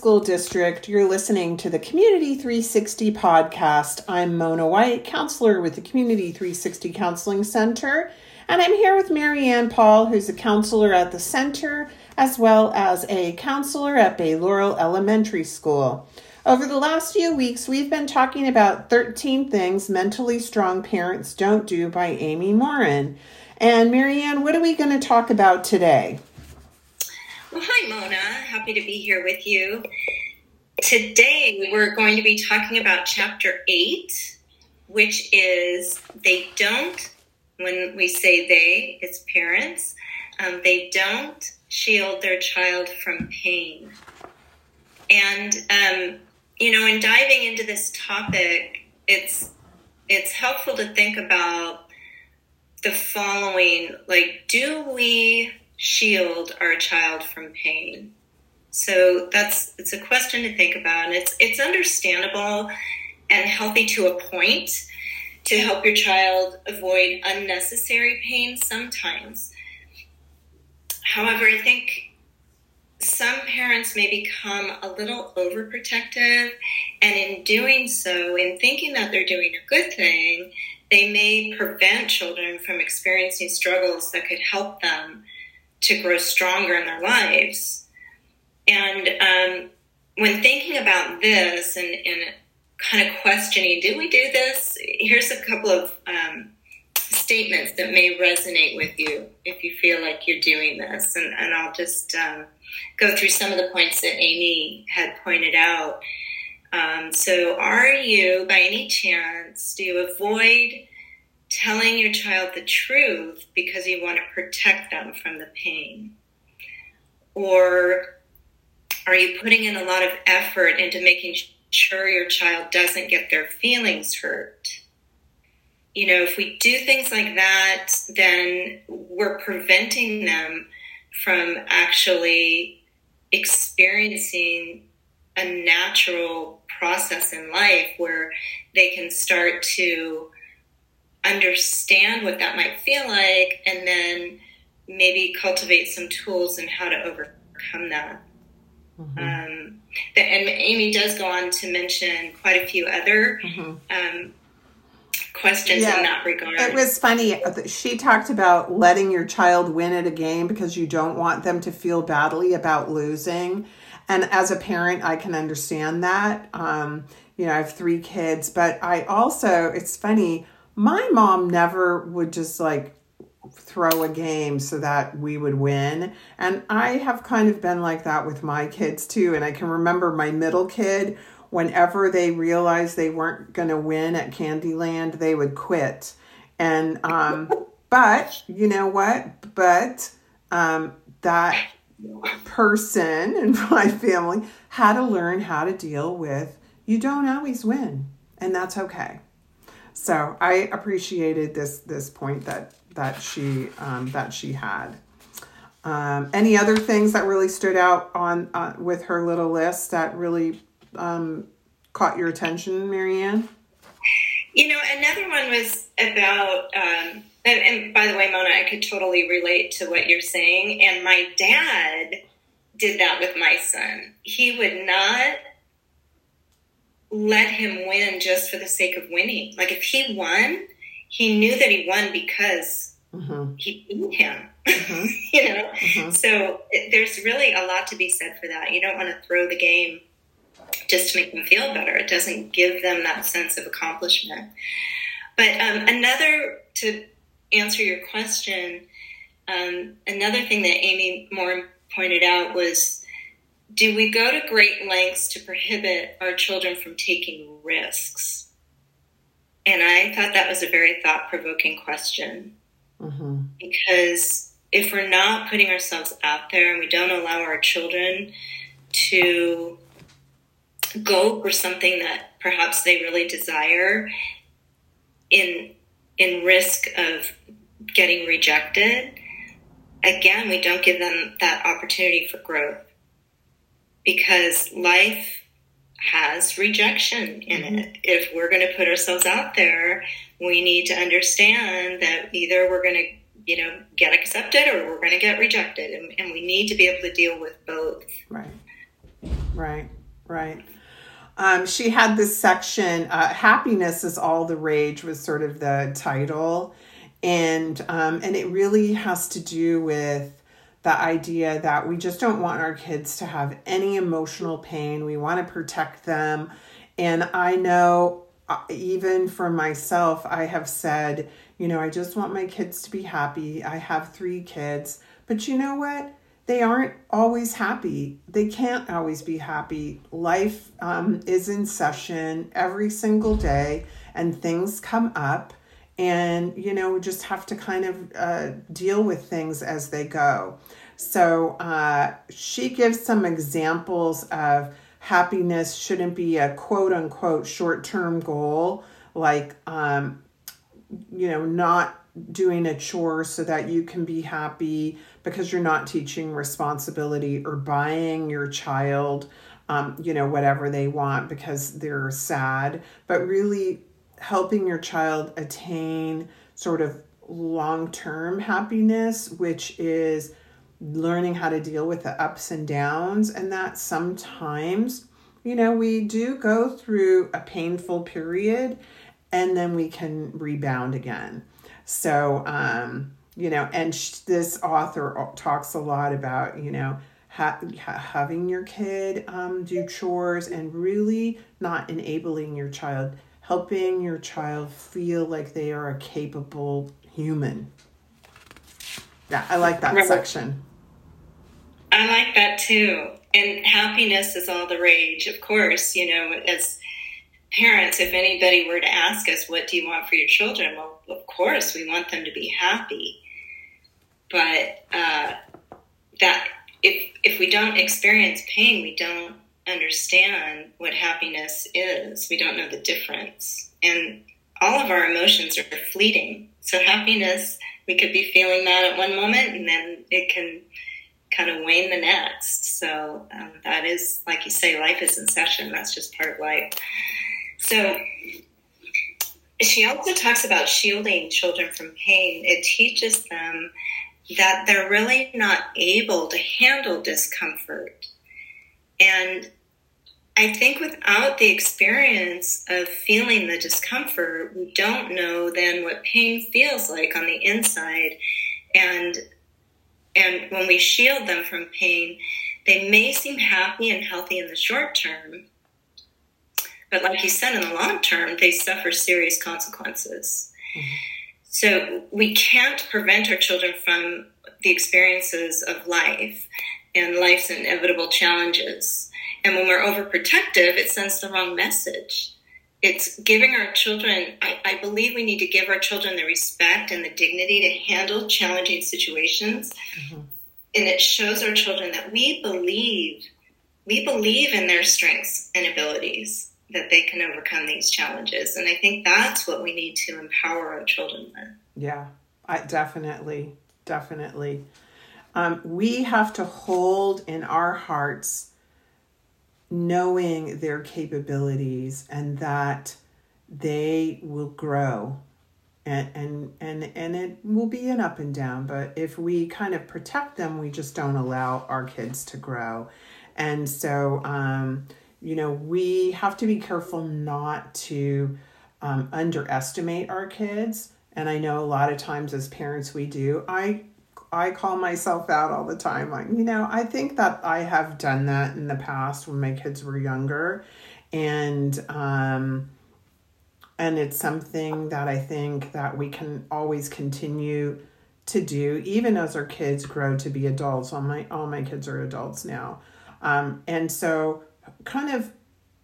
School District. You're listening to the Community 360 podcast. I'm Mona White, counselor with the Community 360 Counseling Center, and I'm here with Marianne Paul, who's a counselor at the center as well as a counselor at Bay Laurel Elementary School. Over the last few weeks, we've been talking about 13 Things Mentally Strong Parents Don't Do by Amy Morin. And Marianne, what are we going to talk about today? Well, hi, Mona. Happy to be here with you. Today, we're going to be talking about chapter eight, which is they don't, when we say they, it's parents, um, they don't shield their child from pain. And, um, you know, in diving into this topic, it's it's helpful to think about the following like do we shield our child from pain? So that's it's a question to think about, and it's it's understandable and healthy to a point to help your child avoid unnecessary pain sometimes. However, I think some parents may become a little overprotective, and in doing so, in thinking that they're doing a good thing, they may prevent children from experiencing struggles that could help them to grow stronger in their lives. And um, when thinking about this and, and, kind of questioning, did we do this? Here's a couple of um, statements that may resonate with you if you feel like you're doing this. And, and I'll just um, go through some of the points that Amy had pointed out. Um, so, are you, by any chance, do you avoid telling your child the truth because you want to protect them from the pain? Or are you putting in a lot of effort into making sure your child doesn't get their feelings hurt? You know, if we do things like that, then we're preventing them from actually experiencing a natural process in life where they can start to understand what that might feel like and then maybe cultivate some tools and how to overcome that. Mm-hmm. Um, the, and Amy does go on to mention quite a few other mm-hmm. um, questions yeah, in that regard. It was funny. She talked about letting your child win at a game because you don't want them to feel badly about losing. And as a parent, I can understand that. Um, you know, I have three kids, but I also, it's funny, my mom never would just like throw a game so that we would win. And I have kind of been like that with my kids too. And I can remember my middle kid, whenever they realized they weren't going to win at Candyland, they would quit. And, um, but you know what? But, um, that person in my family had to learn how to deal with you don't always win, and that's okay. So I appreciated this this point that that she um, that she had. Um, any other things that really stood out on uh, with her little list that really um, caught your attention, Marianne? You know, another one was about, um, and, and by the way, Mona, I could totally relate to what you're saying. And my dad did that with my son. He would not let him win just for the sake of winning. Like if he won, he knew that he won because mm-hmm. he beat him. Mm-hmm. you know, mm-hmm. so it, there's really a lot to be said for that. You don't want to throw the game just to make them feel better. It doesn't give them that sense of accomplishment. But um, another to answer your question, um, another thing that Amy Morin pointed out was do we go to great lengths to prohibit our children from taking risks? And I thought that was a very thought provoking question. Mm-hmm. Because if we're not putting ourselves out there and we don't allow our children to go for something that perhaps they really desire in in risk of getting rejected again we don't give them that opportunity for growth because life has rejection in mm-hmm. it. If we're going to put ourselves out there, we need to understand that either we're going to, you know, get accepted or we're going to get rejected, and, and, we need to be able to deal with both. Right. Right, right. Um, she had this section, uh, Happiness is All the Rage, was sort of the title. And, um, and it really has to do with the idea that we just don't want our kids to have any emotional pain. We want to protect them. And I know, uh, even for myself, I have said, you know, I just want my kids to be happy. I have three kids. But you know what? They aren't always happy. They can't always be happy. Life um, is in session every single day, and things come up. And, you know, just have to kind of uh, deal with things as they go. So uh, she gives some examples of happiness shouldn't be a quote unquote short term goal, like um, you know, not doing a chore so that you can be happy because you're not teaching responsibility or buying your child, um, you know, whatever they want because they're sad, but really helping your child attain sort of long term happiness, which is learning how to deal with the ups and downs, and that sometimes, you know, we do go through a painful period and then we can rebound again. So, um, you know, and sh- this author talks a lot about, you know, ha- having your kid um, do chores and really not enabling your child, helping your child feel like they are a capable human. Yeah, I like that right. section. I like that too. And happiness is all the rage, of course, you know, as parents, if anybody were to ask us, what do you want for your children? Well, of course, we want them to be happy. But uh, that if, if we don't experience pain, we don't understand what happiness is. We don't know the difference. And all of our emotions are fleeting. So happiness, we could be feeling that at one moment and then it can kind of wane the next. So um, that is, like you say, life is in session. That's just part of life. So she also talks about shielding children from pain. It teaches them that they're really not able to handle discomfort. And I think without the experience of feeling the discomfort, we don't know then what pain feels like on the inside. And and when we shield them from pain, they may seem happy and healthy in the short term, but like you said, in the long term, they suffer serious consequences. Mm-hmm. So we can't prevent our children from the experiences of life and life's inevitable challenges. And when we're overprotective, it sends the wrong message. It's giving our children, I, I, believe we need to give our children the respect and the dignity to handle challenging situations. Mm-hmm. And it shows our children that we believe, we believe in their strengths and abilities that they can overcome these challenges. And I think that's what we need to empower our children with. Yeah, I definitely, definitely. Um, we have to hold in our hearts knowing their capabilities and that they will grow and and and and it will be an up and down but if we kind of protect them we just don't allow our kids to grow and so um you know, we have to be careful not to um, underestimate our kids. And I know a lot of times as parents we do. I I call myself out all the time. Like, you know, I think that I have done that in the past when my kids were younger. And um and it's something that I think that we can always continue to do even as our kids grow to be adults. All my all my kids are adults now. Um, and so kind of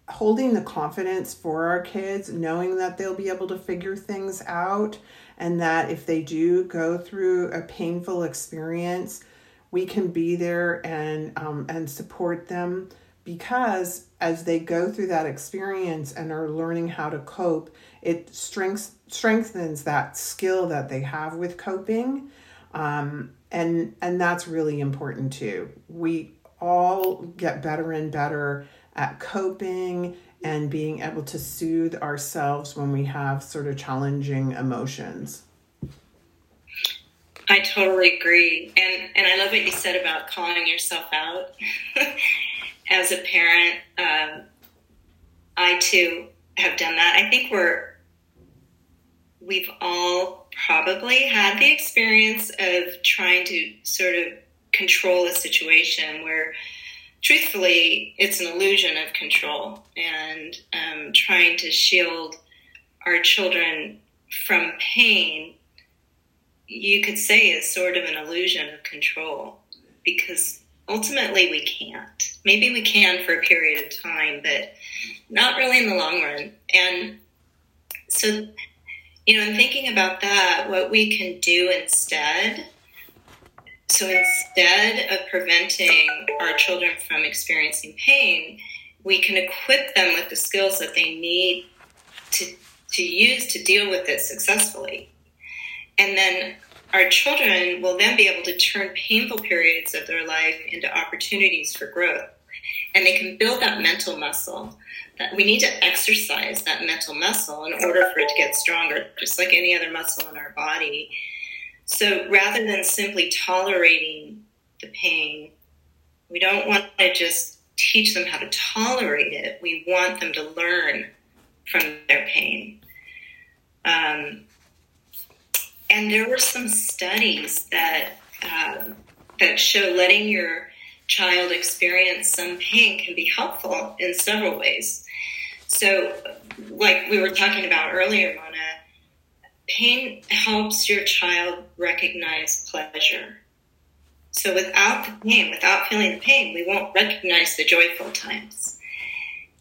holding the confidence for our kids, knowing that they'll be able to figure things out, and that if they do go through a painful experience, we can be there and um, and support them because as they go through that experience and are learning how to cope, it strengths strengthens that skill that they have with coping, um, and and that's really important too. We all get better and better at coping and being able to soothe ourselves when we have sort of challenging emotions. I totally agree. And and I love what you said about calling yourself out. as a parent, um, I too have done that. I think we're we've all probably had the experience of trying to sort of control a situation where truthfully it's an illusion of control and um, trying to shield our children from pain you could say is sort of an illusion of control because ultimately we can't maybe we can for a period of time but not really in the long run and so you know, in thinking about that, what we can do instead. So instead of preventing our children from experiencing pain, we can equip them with the skills that they need to, to use to deal with it successfully. And then our children will then be able to turn painful periods of their life into opportunities for growth. And they can build that mental muscle that we need to exercise that mental muscle in order for it to get stronger, just like any other muscle in our body. So rather than simply tolerating the pain, we don't want to just teach them how to tolerate it. We want them to learn from their pain. Um, and there were some studies that uh, that show letting your child experience some pain can be helpful in several ways. So, like we were talking about earlier, pain helps your child recognize pleasure. So, without the pain, without feeling the pain, we won't recognize the joyful times.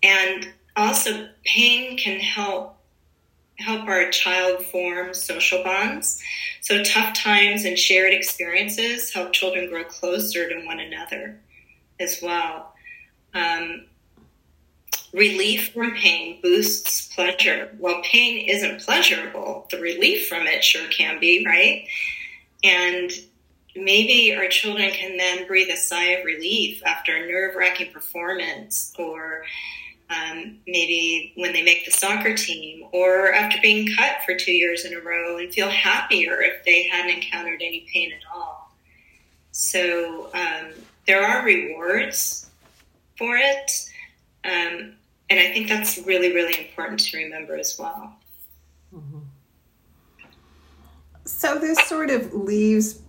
And also, pain can help help our child form social bonds. So, tough times and shared experiences help children grow closer to one another as well. Um, Relief from pain boosts pleasure. While pain isn't pleasurable, the relief from it sure can be, right? And maybe our children can then breathe a sigh of relief after a nerve wracking performance, or um, maybe when they make the soccer team, or after being cut for two years in a row and feel happier if they hadn't encountered any pain at all. So um, there are rewards for it. Um, and I think that's really, really important to remember as well. Mm-hmm. So this sort of leaves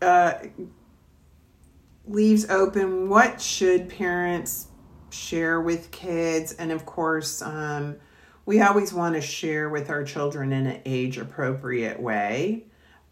uh, leaves open what should parents share with kids, and of course, um, we always want to share with our children in an age appropriate way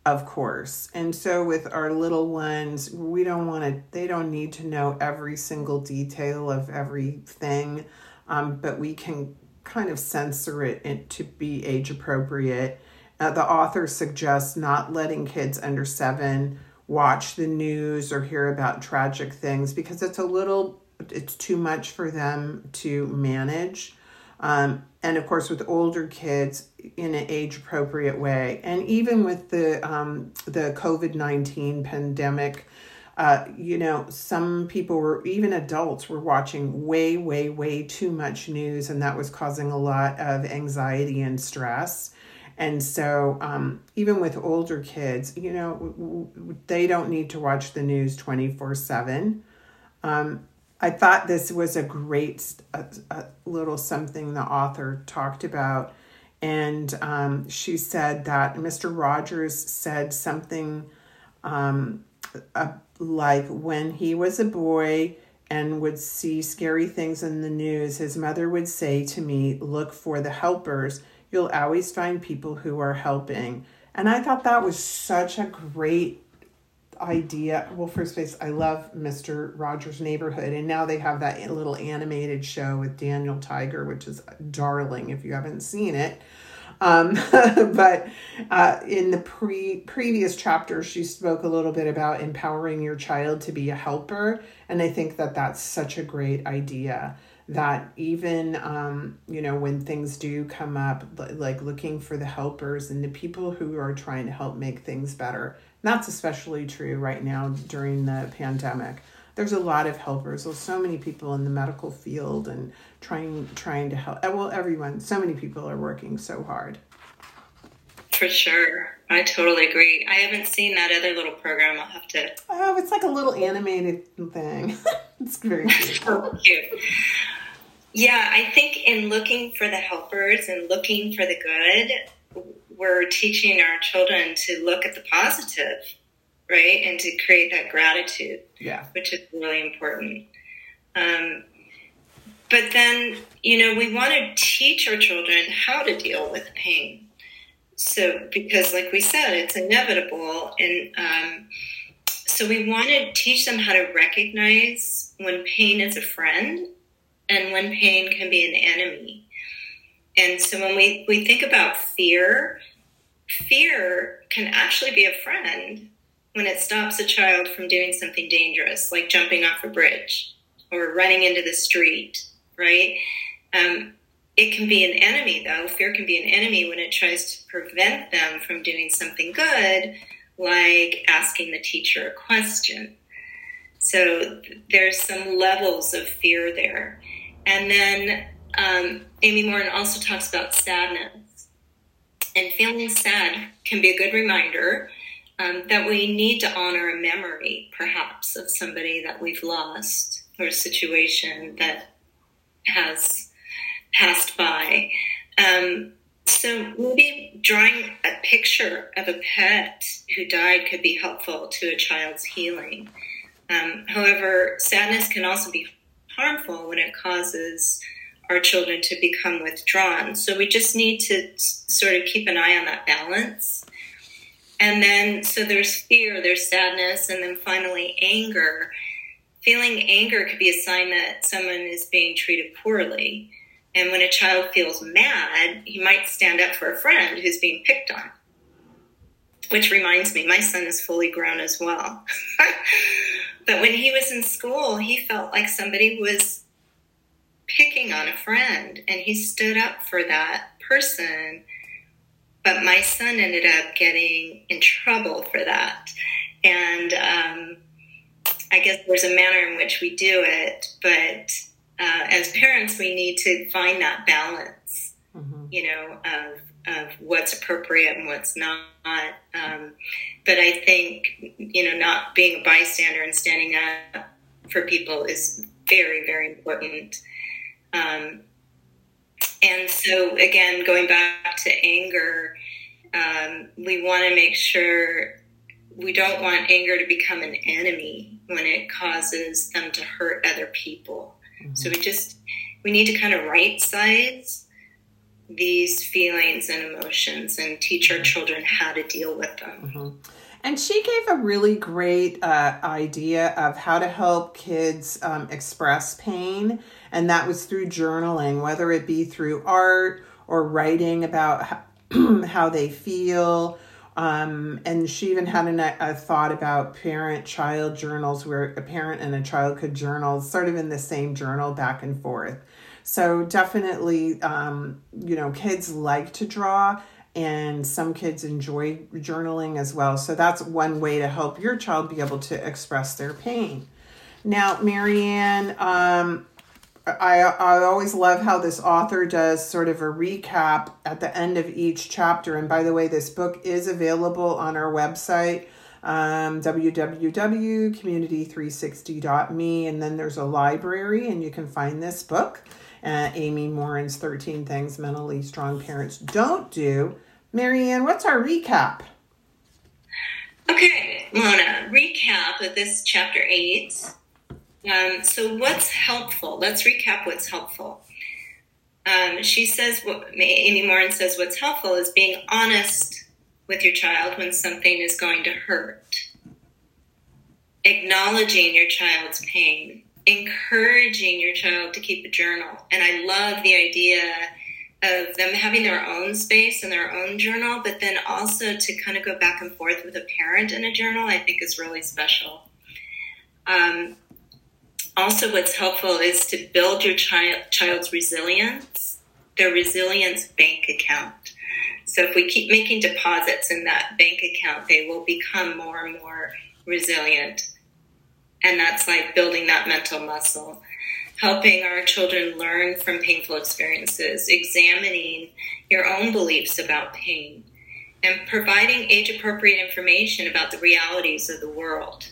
of course. And so with our little ones, we don't want to, they don't need to know every single detail of everything um, but we can kind of censor it to be age appropriate. Uh, the author suggests not letting kids under seven watch the news or hear about tragic things because it's a little, it's too much for them to manage. Um, and of course, with older kids in an age appropriate way, and even with the um, the COVID nineteen pandemic, uh, you know, some people were, even adults were watching way, way, way too much news, and that was causing a lot of anxiety and stress. And so, um, even with older kids, you know, w- w- they don't need to watch the news 24 7. Um, I thought this was a great a, a little something the author talked about. And um, she said that Mr. Rogers said something um, like when he was a boy and would see scary things in the news, his mother would say to me, Look for the helpers. You'll always find people who are helping. And I thought that was such a great idea. Well, first place, I love Mr. Rogers' Neighborhood, and now they have that little animated show with Daniel Tiger, which is darling if you haven't seen it. Um, but uh, in the pre previous chapter, she spoke a little bit about empowering your child to be a helper, and I think that that's such a great idea. That even um, you know when things do come up, like looking for the helpers and the people who are trying to help make things better. And that's especially true right now during the pandemic there's a lot of helpers. There's so many people in the medical field and trying trying to help. Well, everyone, so many people are working so hard. For sure. I totally agree. I haven't seen that other little program. I'll have to. Oh, it's like a little animated thing. it's very cute. so cute. Yeah, I think in looking for the helpers and looking for the good, we're teaching our children to look at the positive, right? And to create that gratitude. Yeah. Which is really important. Um, but then, you know, we want to teach our children how to deal with pain so because like we said it's inevitable and um, so we want to teach them how to recognize when pain is a friend and when pain can be an enemy and so when we, we think about fear fear can actually be a friend when it stops a child from doing something dangerous like jumping off a bridge or running into the street right um, it can be an enemy, though. Fear can be an enemy when it tries to prevent them from doing something good, like asking the teacher a question. So there's some levels of fear there. And then um, Amy Morin also talks about sadness. And feeling sad can be a good reminder um, that we need to honor a memory, perhaps, of somebody that we've lost or a situation that has passed by. Um, so maybe drawing a picture of a pet who died could be helpful to a child's healing. Um, however, sadness can also be harmful when it causes our children to become withdrawn. So we just need to sort of keep an eye on that balance. And then, so there's fear, there's sadness, and then finally anger. Feeling anger could be a sign that someone is being treated poorly. And when a child feels mad, he might stand up for a friend who's being picked on. Which reminds me, my son is fully grown as well. but when he was in school, he felt like somebody was picking on a friend and he stood up for that person. But my son ended up getting in trouble for that. And um, I guess there's a manner in which we do it, but uh, as parents, we need to find that balance, mm-hmm. you know, of of what's appropriate and what's not. Um, but I think you know, not being a bystander and standing up for people is very, very important. Um, and so, again, going back to anger, um, we want to make sure we don't want anger to become an enemy when it causes them to hurt other people. Mm-hmm. So we just we need to kind of right size these feelings and emotions and teach our children how to deal with them. Mm-hmm. And she gave a really great uh, idea of how to help kids um, express pain, and that was through journaling, whether it be through art or writing about how, how they feel. Um, and she even had an, a thought about parent child journals where a parent and a child could journal sort of in the same journal back and forth. So, definitely, um, you know, kids like to draw and some kids enjoy journaling as well. So, that's one way to help your child be able to express their pain. Now, Marianne, um, I, I always love how this author does sort of a recap at the end of each chapter. And by the way, this book is available on our website, um, www.community360.me. And then there's a library, and you can find this book, uh, Amy Morin's 13 Things Mentally Strong Parents Don't Do. Marianne, what's our recap? Okay, Mona, recap of this chapter 8 um, so, what's helpful? Let's recap what's helpful. Um, she says, what, Amy Morin says, what's helpful is being honest with your child when something is going to hurt, acknowledging your child's pain, encouraging your child to keep a journal. And I love the idea of them having their own space and their own journal, but then also to kind of go back and forth with a parent in a journal, I think is really special. Um, also, what's helpful is to build your child, child's resilience, their resilience bank account. So if we keep making deposits in that bank account, they will become more and more resilient. And that's like building that mental muscle, helping our children learn from painful experiences, examining your own beliefs about pain, and providing age appropriate information about the realities of the world,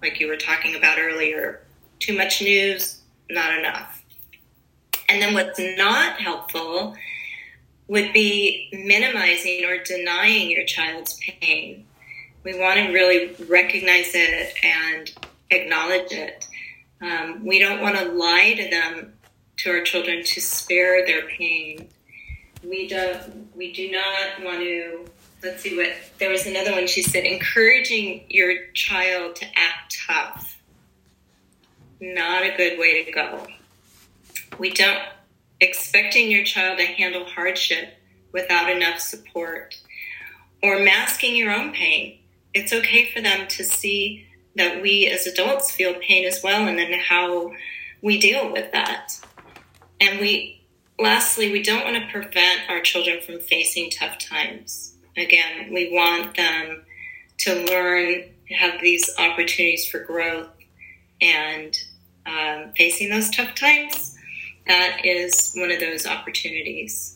like you were talking about earlier. Too much news, not enough. And then what's not helpful would be minimizing or denying your child's pain. We want to really recognize it and acknowledge it. Um, we don't want to lie to them, to our children, to spare their pain. We don't. We do not want to. Let's see what. There was another one. She said, encouraging your child to act tough. Not a good way to go. We don't expecting your child to handle hardship without enough support, or masking your own pain. It's okay for them to see that we as adults feel pain as well, and then how we deal with that. And we, lastly, we don't want to prevent our children from facing tough times. Again, we want them to learn, have these opportunities for growth, and um, facing those tough times that is one of those opportunities.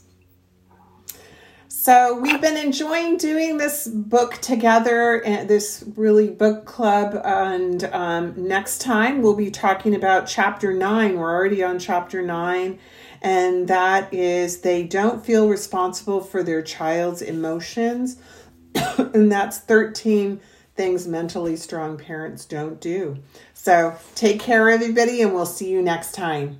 So we've been enjoying doing this book together, and this really book club. And um, next time we'll be talking about chapter nine. We're already on chapter nine, and that is they don't feel responsible for their child's emotions, and that's thirteen things mentally strong parents don't do. So take care, everybody, and we'll see you next time.